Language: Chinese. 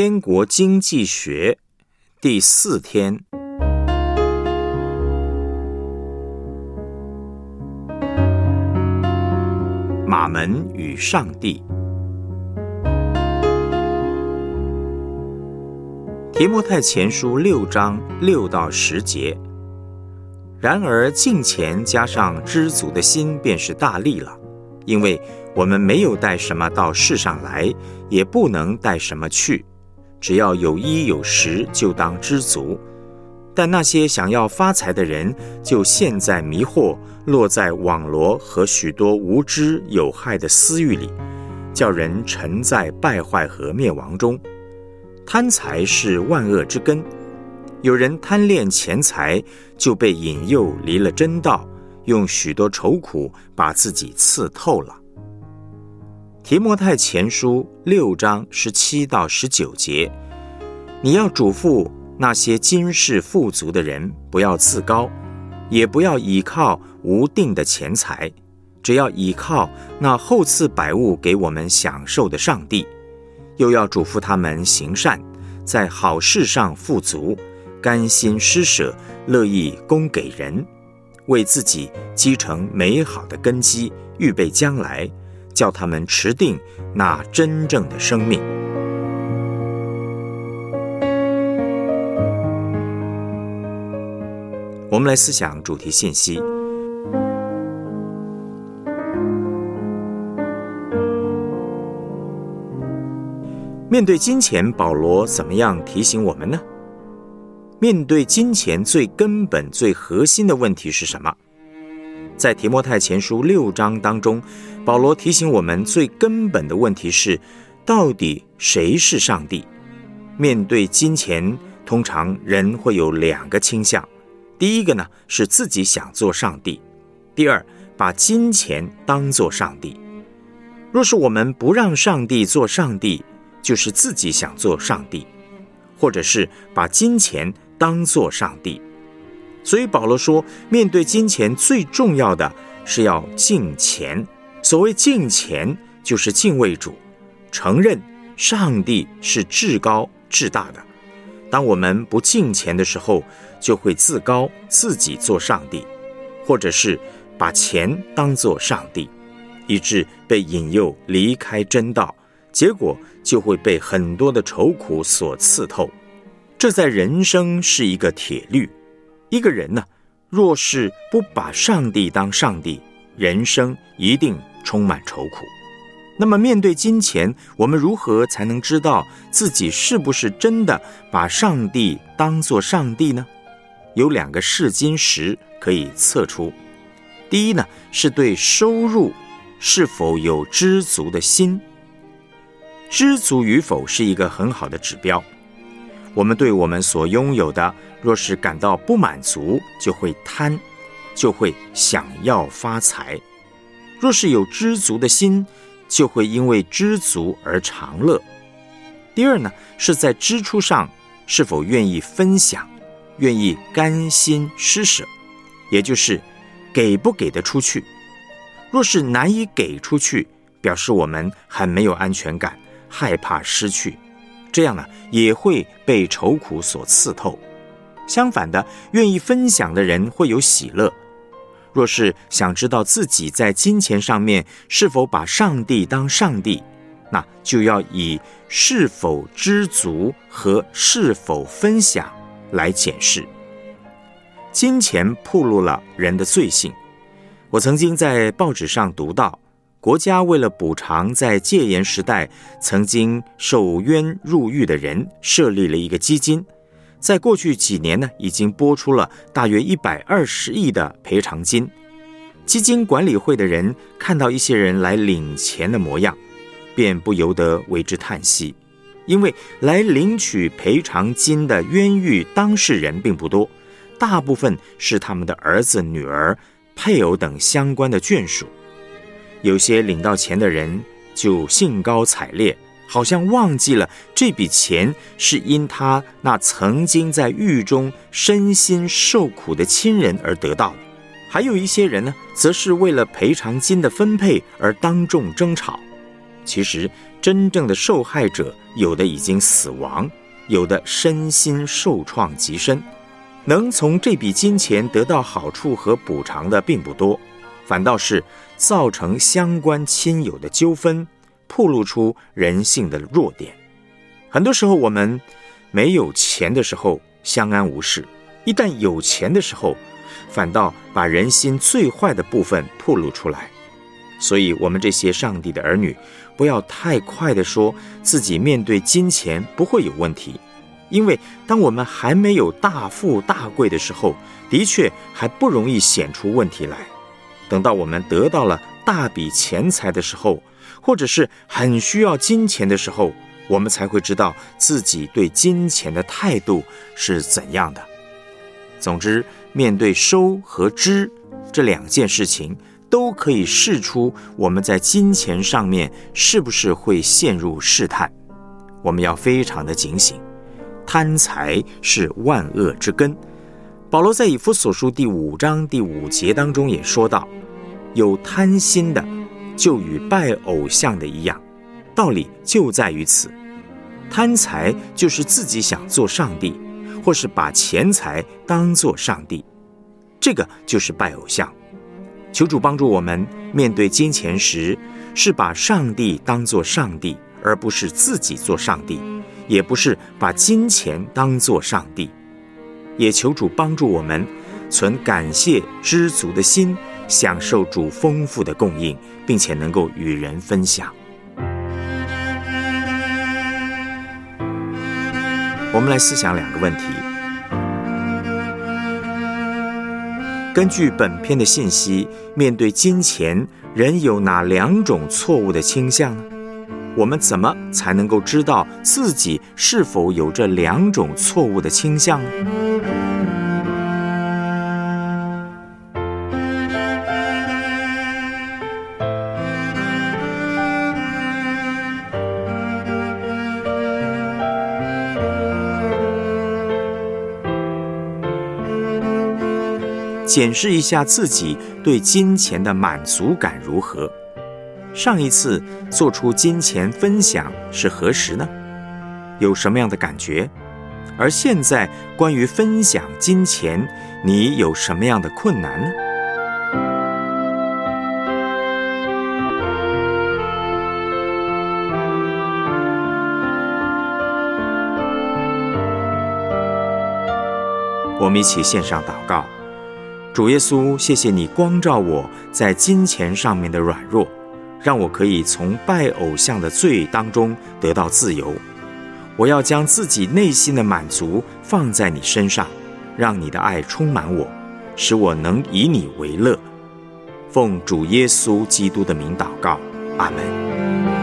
天国经济学第四天，马门与上帝。提摩太前书六章六到十节。然而敬虔加上知足的心，便是大力了，因为我们没有带什么到世上来，也不能带什么去。只要有衣有食，就当知足。但那些想要发财的人，就陷在迷惑，落在网罗和许多无知有害的私欲里，叫人沉在败坏和灭亡中。贪财是万恶之根。有人贪恋钱财，就被引诱离了真道，用许多愁苦把自己刺透了。提摩太前书六章十七到十九节，你要嘱咐那些今世富足的人，不要自高，也不要倚靠无定的钱财，只要倚靠那后赐百物给我们享受的上帝。又要嘱咐他们行善，在好事上富足，甘心施舍，乐意供给人，为自己积成美好的根基，预备将来。叫他们持定那真正的生命。我们来思想主题信息。面对金钱，保罗怎么样提醒我们呢？面对金钱，最根本、最核心的问题是什么？在提摩太前书六章当中，保罗提醒我们最根本的问题是：到底谁是上帝？面对金钱，通常人会有两个倾向：第一个呢是自己想做上帝；第二，把金钱当做上帝。若是我们不让上帝做上帝，就是自己想做上帝，或者是把金钱当做上帝。所以保罗说，面对金钱，最重要的是要敬钱。所谓敬钱，就是敬畏主，承认上帝是至高至大的。当我们不敬钱的时候，就会自高，自己做上帝，或者是把钱当做上帝，以致被引诱离开真道，结果就会被很多的愁苦所刺透。这在人生是一个铁律。一个人呢，若是不把上帝当上帝，人生一定充满愁苦。那么，面对金钱，我们如何才能知道自己是不是真的把上帝当作上帝呢？有两个试金石可以测出。第一呢，是对收入是否有知足的心。知足与否是一个很好的指标。我们对我们所拥有的。若是感到不满足，就会贪，就会想要发财；若是有知足的心，就会因为知足而长乐。第二呢，是在支出上是否愿意分享，愿意甘心施舍，也就是给不给得出去。若是难以给出去，表示我们还没有安全感，害怕失去，这样呢也会被愁苦所刺透。相反的，愿意分享的人会有喜乐。若是想知道自己在金钱上面是否把上帝当上帝，那就要以是否知足和是否分享来检视。金钱暴露了人的罪性。我曾经在报纸上读到，国家为了补偿在戒严时代曾经受冤入狱的人，设立了一个基金。在过去几年呢，已经拨出了大约一百二十亿的赔偿金。基金管理会的人看到一些人来领钱的模样，便不由得为之叹息，因为来领取赔偿金的冤狱当事人并不多，大部分是他们的儿子、女儿、配偶等相关的眷属。有些领到钱的人就兴高采烈。好像忘记了这笔钱是因他那曾经在狱中身心受苦的亲人而得到的，还有一些人呢，则是为了赔偿金的分配而当众争吵。其实真正的受害者有的已经死亡，有的身心受创极深，能从这笔金钱得到好处和补偿的并不多，反倒是造成相关亲友的纠纷，暴露出人性的弱点。很多时候，我们没有钱的时候相安无事，一旦有钱的时候，反倒把人心最坏的部分暴露出来。所以，我们这些上帝的儿女，不要太快的说自己面对金钱不会有问题，因为当我们还没有大富大贵的时候，的确还不容易显出问题来。等到我们得到了大笔钱财的时候，或者是很需要金钱的时候，我们才会知道自己对金钱的态度是怎样的。总之，面对收和支这两件事情。都可以试出我们在金钱上面是不是会陷入试探，我们要非常的警醒。贪财是万恶之根。保罗在以弗所书第五章第五节当中也说到，有贪心的，就与拜偶像的一样。道理就在于此，贪财就是自己想做上帝，或是把钱财当做上帝，这个就是拜偶像。求主帮助我们面对金钱时，是把上帝当作上帝，而不是自己做上帝，也不是把金钱当作上帝。也求主帮助我们存感谢知足的心，享受主丰富的供应，并且能够与人分享。我们来思想两个问题。根据本篇的信息，面对金钱，人有哪两种错误的倾向呢？我们怎么才能够知道自己是否有这两种错误的倾向呢？检视一下自己对金钱的满足感如何？上一次做出金钱分享是何时呢？有什么样的感觉？而现在关于分享金钱，你有什么样的困难呢？我们一起献上祷告。主耶稣，谢谢你光照我在金钱上面的软弱，让我可以从拜偶像的罪当中得到自由。我要将自己内心的满足放在你身上，让你的爱充满我，使我能以你为乐。奉主耶稣基督的名祷告，阿门。